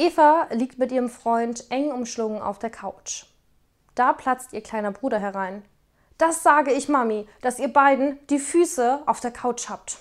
Eva liegt mit ihrem Freund eng umschlungen auf der Couch. Da platzt ihr kleiner Bruder herein. Das sage ich Mami, dass ihr beiden die Füße auf der Couch habt.